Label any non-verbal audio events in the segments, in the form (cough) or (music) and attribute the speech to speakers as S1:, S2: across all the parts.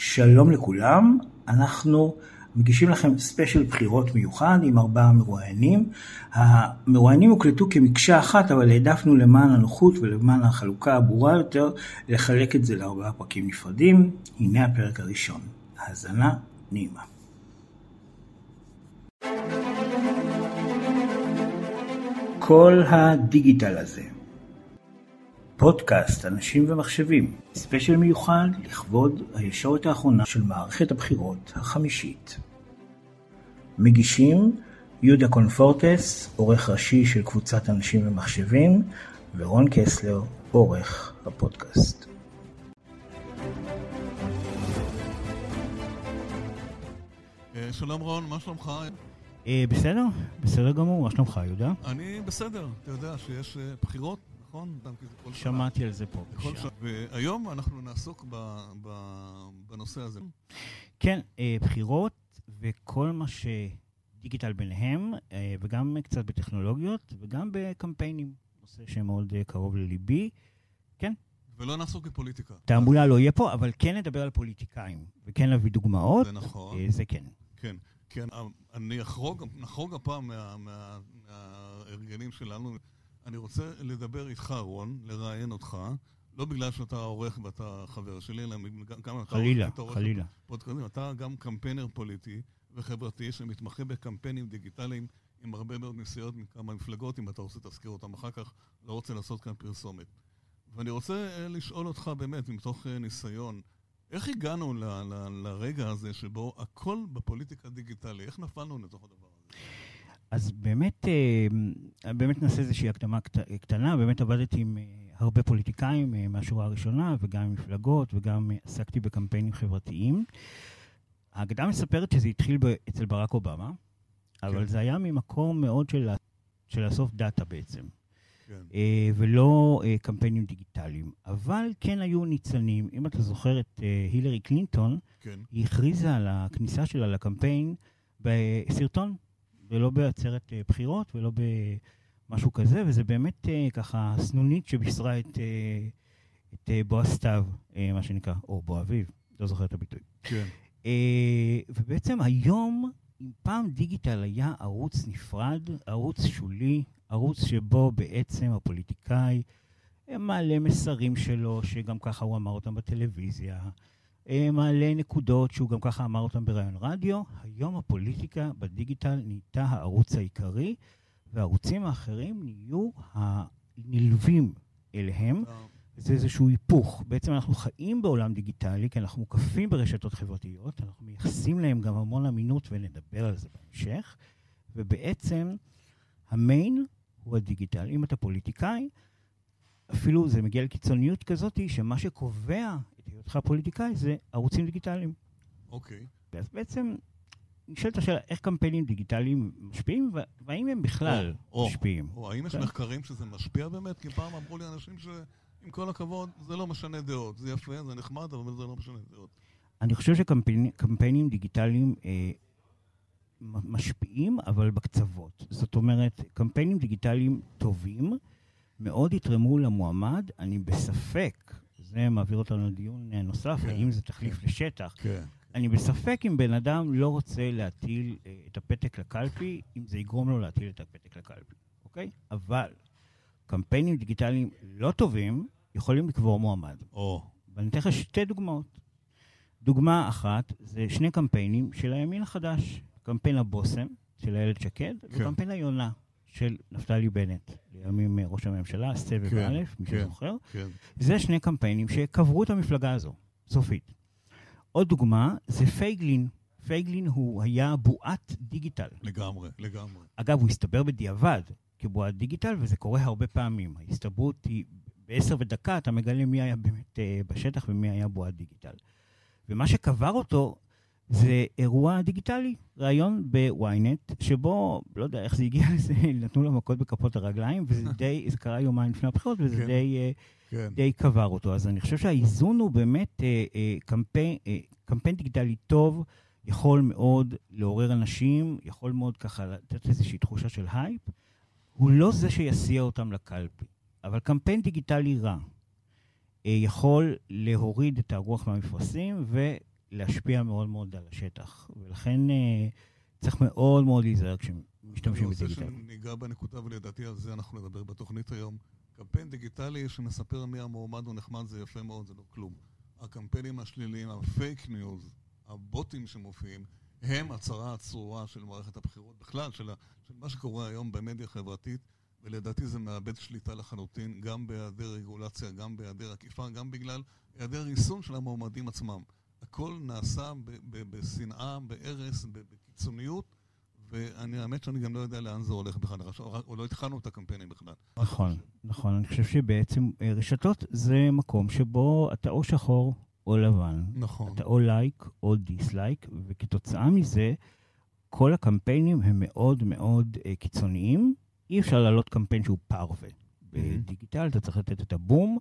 S1: שלום לכולם, אנחנו מגישים לכם ספיישל בחירות מיוחד עם ארבעה מרואיינים. המרואיינים הוקלטו כמקשה אחת, אבל העדפנו למען הנוחות ולמען החלוקה הברורה יותר, לחלק את זה לארבעה פרקים נפרדים. הנה הפרק הראשון. האזנה נעימה. כל הדיגיטל הזה. פודקאסט אנשים ומחשבים, ספיישל מיוחד לכבוד הישורת האחרונה של מערכת הבחירות החמישית. מגישים יהודה קונפורטס, עורך ראשי של קבוצת אנשים ומחשבים, ורון קסלר, עורך הפודקאסט.
S2: אה, שלום רון, מה שלומך?
S1: אה, בסדר, בסדר גמור, מה שלומך יהודה?
S2: אני בסדר, אתה יודע שיש אה, בחירות, נכון?
S1: שמעתי על זה פה.
S2: והיום אנחנו נעסוק בנושא הזה.
S1: כן, בחירות וכל מה שדיגיטל ביניהם, וגם קצת בטכנולוגיות, וגם בקמפיינים, נושא שמאוד קרוב לליבי. כן.
S2: ולא נעסוק בפוליטיקה.
S1: תעמולה לא יהיה פה, אבל כן נדבר על פוליטיקאים, וכן להביא דוגמאות.
S2: זה נכון.
S1: זה כן.
S2: כן, כן. אני אחרוג, נחרוג הפעם מההרגלים שלנו. אני רוצה לדבר איתך, רון, לראיין אותך, לא בגלל שאתה עורך ואתה חבר שלי, אלא גם אתה
S1: חלילה, חלילה.
S2: פודקאסטים. אתה גם קמפיינר פוליטי וחברתי שמתמחה בקמפיינים דיגיטליים עם הרבה מאוד נסיעות מכמה מפלגות, אם אתה רוצה תזכיר אותם אחר כך, לא רוצה לעשות כאן פרסומת. ואני רוצה לשאול אותך באמת, מתוך ניסיון, איך הגענו ל- ל- לרגע הזה שבו הכל בפוליטיקה דיגיטלי? איך נפלנו לתוך הדבר הזה?
S1: אז באמת, באמת נעשה איזושהי הקדמה קטנה. באמת עבדתי עם הרבה פוליטיקאים מהשורה הראשונה, וגם עם מפלגות, וגם עסקתי בקמפיינים חברתיים. האגדה מספרת שזה התחיל אצל ברק אובמה, אבל כן. זה היה ממקום מאוד של, של לאסוף דאטה בעצם. כן. ולא קמפיינים דיגיטליים. אבל כן היו ניצנים. אם אתה זוכר את הילרי קלינטון,
S2: כן.
S1: היא הכריזה על הכניסה שלה לקמפיין בסרטון, ולא בעצרת בחירות ולא במשהו כזה, וזה באמת ככה סנונית שבישרה את, את בועז סתיו, מה שנקרא, או בוא אביב, לא זוכר את הביטוי.
S2: כן.
S1: ובעצם היום, אם פעם דיגיטל היה ערוץ נפרד, ערוץ שולי, ערוץ שבו בעצם הפוליטיקאי מעלה מסרים שלו, שגם ככה הוא אמר אותם בטלוויזיה, מעלה נקודות שהוא גם ככה אמר אותם בראיון רדיו. היום הפוליטיקה בדיגיטל נהייתה הערוץ העיקרי, והערוצים האחרים נהיו הנלווים אליהם. זה איזשהו היפוך. בעצם אנחנו חיים בעולם דיגיטלי, כי אנחנו מוקפים ברשתות חברתיות, אנחנו מייחסים להם גם המון אמינות, ונדבר על זה בהמשך, ובעצם המיין הוא הדיגיטל. אם אתה פוליטיקאי, אפילו זה מגיע לקיצוניות כזאת, שמה שקובע את היותך פוליטיקאי זה ערוצים דיגיטליים.
S2: אוקיי.
S1: Okay. אז בעצם נשאלת השאלה, איך קמפיינים דיגיטליים משפיעים, והאם הם בכלל או, משפיעים?
S2: או, או האם יש כן. מחקרים שזה משפיע באמת? כי פעם אמרו לי אנשים שעם כל הכבוד, זה לא משנה דעות. זה יפה, זה נחמד, אבל זה לא משנה דעות.
S1: אני חושב שקמפיינים דיגיטליים אה, משפיעים, אבל בקצוות. זאת אומרת, קמפיינים דיגיטליים טובים מאוד יתרמו למועמד. אני בספק, זה מעביר אותנו לדיון נוסף, כן, האם זה תחליף
S2: כן,
S1: לשטח.
S2: כן.
S1: אני בספק אם בן אדם לא רוצה להטיל uh, את הפתק לקלפי, אם זה יגרום לו להטיל את הפתק לקלפי, אוקיי? אבל קמפיינים דיגיטליים לא טובים יכולים לקבור מועמד.
S2: או.
S1: ואני אתן לך שתי דוגמאות. דוגמה אחת זה שני קמפיינים של הימין החדש. קמפיין הבושם של איילת שקד, כן. וקמפיין היונה של נפתלי בנט, לימים ראש הממשלה, סבב כן, א', מי כן, שזוכר.
S2: כן.
S1: זה שני קמפיינים שקברו את המפלגה הזו, סופית. עוד דוגמה זה פייגלין. פייגלין הוא היה בועת דיגיטל.
S2: לגמרי, לגמרי.
S1: אגב, הוא הסתבר בדיעבד כבועת דיגיטל, וזה קורה הרבה פעמים. ההסתברות היא, בעשר ודקה אתה מגלה מי היה באמת אה, בשטח ומי היה בבועת דיגיטל. ומה שקבר אותו זה אירוע דיגיטלי, ראיון בוויינט, שבו, לא יודע איך זה הגיע לזה, (laughs) נתנו לו מכות בכפות הרגליים, וזה (laughs) די, זה קרה יומיים לפני הבחירות, וזה כן, די, כן. די קבר אותו. אז אני חושב שהאיזון הוא באמת אה, אה, קמפיין, אה, קמפיין דיגיטלי טוב, יכול מאוד לעורר אנשים, יכול מאוד ככה לתת איזושהי תחושה של הייפ. הוא לא זה שיסיע אותם לקלפי, אבל קמפיין דיגיטלי רע אה, יכול להוריד את הרוח מהמפרשים, ו... להשפיע מאוד מאוד על השטח. ולכן אה, צריך מאוד מאוד להיזהר כשמשתמשים בדיגיטל.
S2: אני רוצה שניגע בנקודה, ולדעתי על זה אנחנו נדבר בתוכנית היום. קמפיין דיגיטלי שמספר מי המועמד הוא נחמד, זה יפה מאוד, זה לא כלום. הקמפיינים השליליים, הפייק ניוז, הבוטים שמופיעים, הם הצרה הצרורה של מערכת הבחירות בכלל, של, של מה שקורה היום במדיה החברתית, ולדעתי זה מאבד שליטה לחלוטין, גם בהיעדר רגולציה, גם בהיעדר עקיפה, גם בגלל היעדר יישום של המועמדים עצמם. הכל נעשה בשנאה, בהרס, בקיצוניות, ואני, האמת שאני גם לא יודע לאן זה הולך בכלל, או לא התחלנו את הקמפיינים בכלל.
S1: נכון, נכון. אני חושב שבעצם אה, רשתות זה מקום שבו אתה או שחור או לבן.
S2: נכון.
S1: אתה או לייק או דיסלייק, וכתוצאה מזה, כל הקמפיינים הם מאוד מאוד uh, קיצוניים. אי אפשר להעלות קמפיין שהוא פרווה. בדיגיטל אתה צריך לתת את הבום,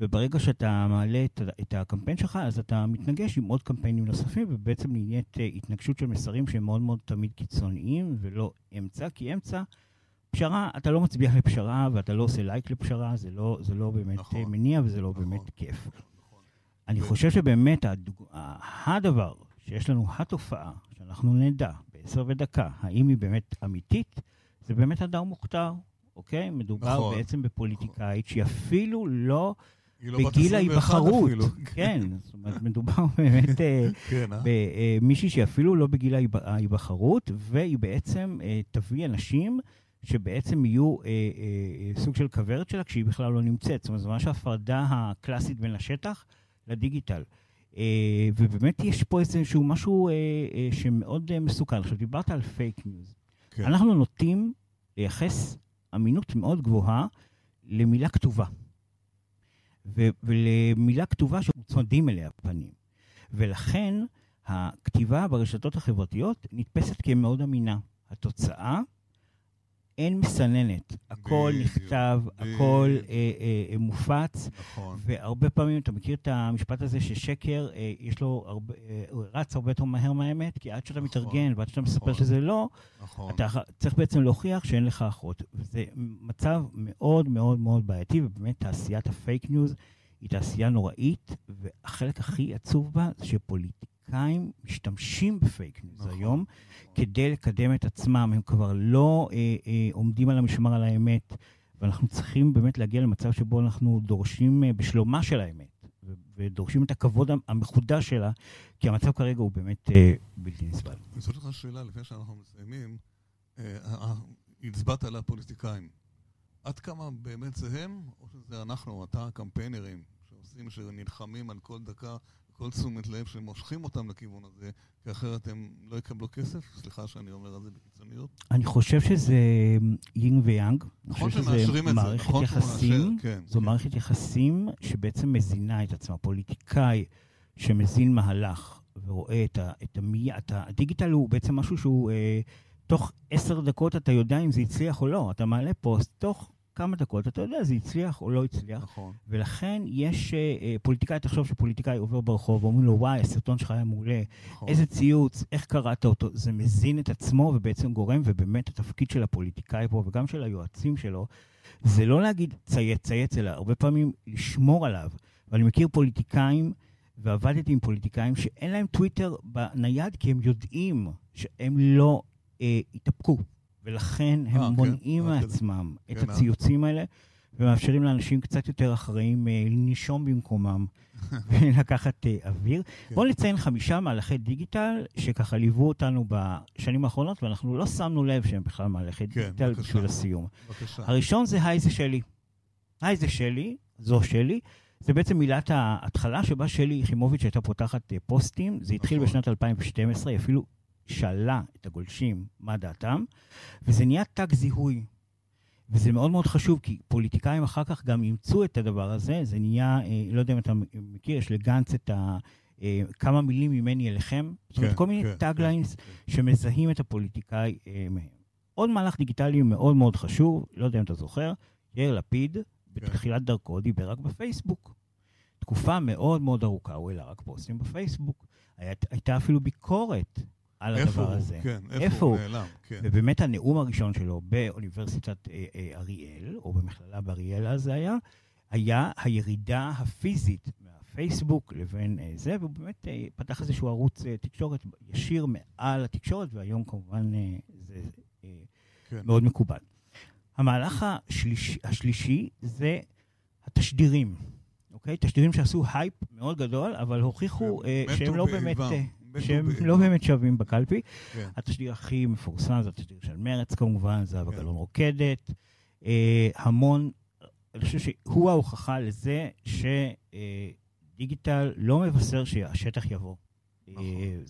S1: וברגע שאתה מעלה את, את הקמפיין שלך, אז אתה מתנגש עם עוד קמפיינים נוספים, ובעצם נהיית uh, התנגשות של מסרים שהם מאוד מאוד תמיד קיצוניים, ולא אמצע, כי אמצע... פשרה, אתה לא מצביע לפשרה ואתה לא עושה לייק לפשרה, זה לא, זה לא באמת נכון, מניע וזה לא נכון, באמת כיף. אני חושב שבאמת הדוג... הדבר שיש לנו, התופעה, שאנחנו נדע בעשר ודקה, האם היא באמת אמיתית, זה באמת הדר מוכתר, אוקיי? מדובר נכון, בעצם בפוליטיקאית שהיא אפילו לא...
S2: לא
S1: בגיל ההיבחרות. כן, זאת אומרת, מדובר (laughs) באמת אה, כן, במישהי אה? שאפילו לא בגיל ההיבחרות, והיא בעצם אה, תביא אנשים שבעצם יהיו סוג של כוורת שלה כשהיא בכלל לא נמצאת. זאת אומרת, זו ממש ההפרדה הקלאסית בין השטח לדיגיטל. ובאמת יש פה איזשהו משהו שמאוד מסוכן. עכשיו, דיברת על פייק ניוז. כן. אנחנו נוטים לייחס אמינות מאוד גבוהה למילה כתובה. ו- ולמילה כתובה שמוצמדים אליה פנים. ולכן הכתיבה ברשתות החברתיות נתפסת כמאוד אמינה. התוצאה אין מסננת. הכל בדיוק, נכתב, בדיוק. הכל אה, אה, מופץ. נכון. והרבה פעמים, אתה מכיר את המשפט הזה ששקר, אה, יש לו הרבה, אה, הוא רץ הרבה יותר מהר מהאמת, כי עד שאתה נכון, מתארגן ועד שאתה מספר נכון, שזה לא, נכון. אתה צריך בעצם להוכיח שאין לך אחות. וזה מצב מאוד מאוד מאוד בעייתי, ובאמת תעשיית הפייק ניוז היא תעשייה נוראית, והחלק הכי עצוב בה זה שפוליטיקאים משתמשים בפייק ניוז נכון. היום. כדי לקדם את עצמם, הם כבר לא אה, אה, עומדים על המשמר על האמת, ואנחנו צריכים באמת להגיע למצב שבו אנחנו דורשים אה, בשלומה של האמת, ודורשים את הכבוד המחודש שלה, כי המצב כרגע הוא באמת אה, בלתי נסבל.
S2: אני שואל אותך שאלה לפני שאנחנו מסיימים. אה, אה, הצבעת על הפוליטיקאים. עד כמה באמת זה הם, או שזה אנחנו, אתה הקמפיינרים, שעושים, שנלחמים על כל דקה כל תשומת לב שמושכים אותם לכיוון הזה, כי אחרת הם לא יקבלו כסף? סליחה שאני אומר את זה בקיצוניות.
S1: אני חושב שזה יינג ויאנג. נכון שמאשרים את זה, נכון יחסים, כן. זו כן. מערכת יחסים שבעצם מזינה את עצמה. פוליטיקאי שמזין מהלך ורואה את, ה, את, המי, את הדיגיטל הוא בעצם משהו שהוא, אה, תוך עשר דקות אתה יודע אם זה הצליח או לא. אתה מעלה פוסט, תוך כמה דקות, אתה יודע, זה הצליח או לא הצליח. נכון. ולכן יש, אה, אה, פוליטיקאי, תחשוב שפוליטיקאי עובר ברחוב, ואומרים לו, וואי, הסרטון שלך היה מעולה, נכון. איזה ציוץ, איך קראת אותו, זה מזין את עצמו ובעצם גורם, ובאמת התפקיד של הפוליטיקאי פה, וגם של היועצים שלו, זה לא להגיד צייץ, צייץ, אלא הרבה פעמים לשמור עליו. ואני מכיר פוליטיקאים, ועבדתי עם פוליטיקאים שאין להם טוויטר בנייד, כי הם יודעים שהם לא אה, יתאפקו. ולכן הם 아, אה, מונעים כן, מעצמם כן, את כן, הציוצים האלה, ומאפשרים לאנשים קצת יותר אחראים אה, לנשום במקומם (laughs) ולקחת uh, אוויר. כן. בואו נציין חמישה מהלכי דיגיטל שככה ליוו אותנו בשנים האחרונות, ואנחנו לא שמנו לב שהם בכלל מהלכי כן, דיגיטל בבקשה, בשביל הסיום. בבקשה. הראשון זה היי זה שלי. היי זה שלי, זו שלי. זה בעצם מילת ההתחלה שבה שלי יחימוביץ' הייתה פותחת פוסטים. זה התחיל נכון. בשנת 2012, היא אפילו שאלה את הגולשים מה דעתם, וזה נהיה תג זיהוי. וזה מאוד מאוד חשוב, כי פוליטיקאים אחר כך גם אימצו את הדבר הזה, זה נהיה, אה, לא יודע אם אתה מכיר, יש לגנץ את ה... אה, כמה מילים ממני אליכם, כן, זאת אומרת, כן, כל מיני כן, taglines כן, כן. שמזהים את הפוליטיקאי אה, מהם. עוד מהלך דיגיטלי מאוד מאוד חשוב, לא יודע אם אתה זוכר, יאיר לפיד, כן. בתחילת דרכו דיבר רק בפייסבוק. תקופה מאוד מאוד ארוכה הוא העלה רק פוסטים בפייסבוק. היית, הייתה אפילו ביקורת על הדבר
S2: הוא?
S1: הזה.
S2: כן, איפה, איפה הוא נעלם, כן.
S1: ובאמת הנאום הראשון שלו באוניברסיטת אה, אה, אריאל, או במכללה באריאל אז זה היה, היה הירידה הפיזית פייסבוק לבין אה, זה, והוא באמת אה, פתח איזשהו ערוץ אה, תקשורת ישיר מעל התקשורת, והיום כמובן אה, זה אה,
S2: כן.
S1: מאוד מקובל. המהלך השליש, השלישי זה התשדירים, אוקיי? תשדירים שעשו הייפ מאוד גדול, אבל הוכיחו אה,
S2: מתו
S1: שהם לא באמת... אה, שהם
S2: באיבם.
S1: לא באמת שווים בקלפי.
S2: כן.
S1: התשדיר הכי מפורסם זה התשדיר של מרץ כמובן, זהבה
S2: כן.
S1: גלאון רוקדת. אה, המון, אני חושב שהוא ההוכחה לזה שדיגיטל לא מבשר שהשטח יבוא.
S2: נכון.
S1: אה,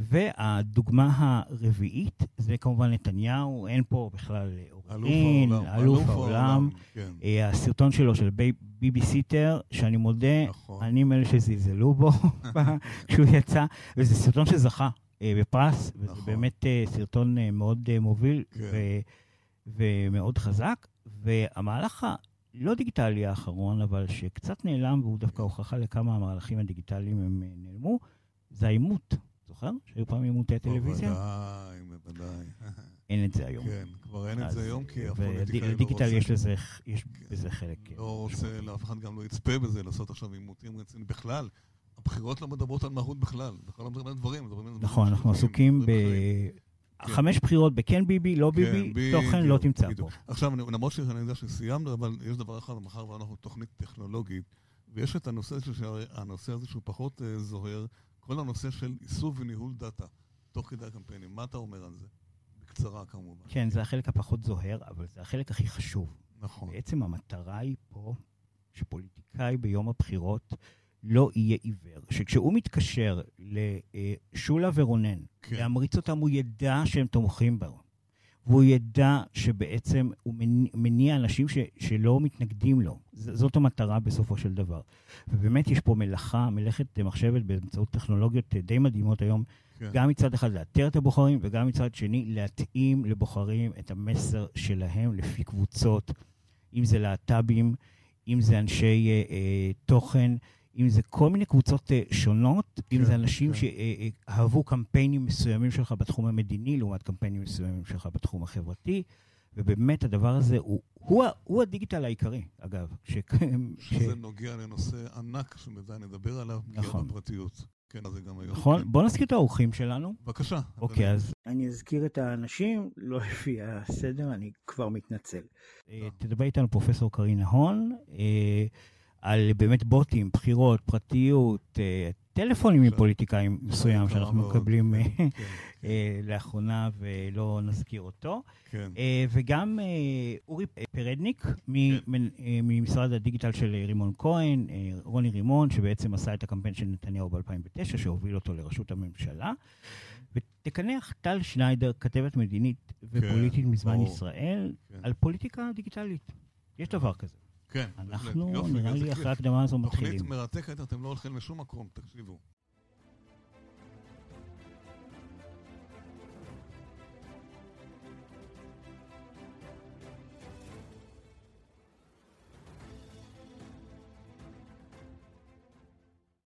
S1: והדוגמה הרביעית זה כמובן נתניהו, אין פה בכלל
S2: אלוף
S1: עוררין,
S2: העולם.
S1: אלוף העולם.
S2: כן,
S1: אה, הסרטון שלו של בי- ביבי סיטר, שאני מודה,
S2: נכון.
S1: אני מאלה שזלזלו בו (laughs) כשהוא יצא, וזה סרטון שזכה אה, בפרס, וזה
S2: נכון.
S1: באמת אה, סרטון מאוד מוביל
S2: כן.
S1: ו- ומאוד חזק. והמהלך הלא דיגיטלי האחרון, אבל שקצת נעלם, והוא דווקא הוכחה לכמה המהלכים הדיגיטליים הם נעלמו, זה העימות. זוכר? שהיו פעם עימותי טלוויזיה?
S2: בוודאי, בוודאי.
S1: אין את זה היום.
S2: כן, כבר אין את זה היום, כי הפוליטיקאי לא רוצה.
S1: יש לזה, יש. בזה חלק. אה,
S2: לא רוצה, לאף אחד גם לא יצפה בזה, לעשות עכשיו עימותים רציניים. בכלל, הבחירות לא מדברות על מהות בכלל. בכלל לא מדברים על דברים.
S1: נכון, אנחנו עסוקים
S2: אחרים. כן.
S1: בחמש בחירות בכן ביבי, לא
S2: כן,
S1: ביבי, תוכן לא תמצא. פה.
S2: עכשיו, למרות שאני יודע שסיימנו, אבל יש דבר אחד, מאחר ואנחנו תוכנית טכנולוגית, ויש את הנושא הזה, שהרי הנושא הזה שהוא פחות אה, זוהר, כל הנושא של איסוף וניהול דאטה, תוך כדי הקמפיינים. מה אתה אומר על זה? בקצרה כמובן.
S1: כן, זה החלק הפחות זוהר, אבל זה החלק הכי חשוב.
S2: נכון.
S1: בעצם המטרה היא פה שפוליטיקאי ביום הבחירות לא יהיה עיוור. שכשהוא מתקשר לשולה ורונן,
S2: כן.
S1: להמריץ אותם, הוא ידע שהם תומכים בו. והוא ידע שבעצם הוא מניע, אנשים ש, שלא מתנגדים לו. ז, זאת המטרה בסופו של דבר. ובאמת יש פה מלאכה, מלאכת מחשבת באמצעות טכנולוגיות די מדהימות היום,
S2: כן.
S1: גם מצד אחד לאתר את הבוחרים, וגם מצד שני להתאים לבוחרים את המסר שלהם לפי קבוצות, אם זה להט"בים, אם זה אנשי אה, אה, תוכן, אם זה כל מיני קבוצות אה, שונות, אם
S2: כן,
S1: זה אנשים
S2: כן.
S1: שאהבו קמפיינים מסוימים שלך בתחום המדיני, לעומת קמפיינים מסוימים שלך בתחום החברתי. ובאמת הדבר הזה הוא, הוא, הוא הדיגיטל העיקרי, אגב. ש...
S2: שזה נוגע לנושא ענק שבוודאי נדבר עליו,
S1: נכון.
S2: בפרטיות. כן, אז זה גם היום.
S1: נכון?
S2: כן.
S1: בוא נזכיר את האורחים שלנו.
S2: בבקשה.
S1: אוקיי, אז אני אזכיר את האנשים, לא לפי הסדר, אני כבר מתנצל. אה, תדבר איתנו פרופסור קרינה הון, אה, על באמת בוטים, בחירות, פרטיות, אה, טלפונים
S2: עכשיו,
S1: מפוליטיקאים מסוים
S2: יקרה
S1: שאנחנו. מקבלים אה,
S2: כן,
S1: אה, לאחרונה ולא נזכיר אותו.
S2: כן.
S1: וגם אורי פרדניק
S2: כן.
S1: ממשרד הדיגיטל של רימון כהן, רוני רימון, שבעצם עשה את הקמפיין של נתניהו ב-2009, שהוביל אותו לראשות הממשלה. ותקנח טל שניידר, כתבת מדינית ופוליטית מזמן. ישראל,
S2: כן.
S1: על פוליטיקה דיגיטלית. יש דבר כזה.
S2: כן.
S1: אנחנו, נראה לי, אחרי. ההקדמה הזו
S2: תוכנית
S1: מתחילים.
S2: מרתקת, אתם לא הולכים לשום מקום, תקשיבו.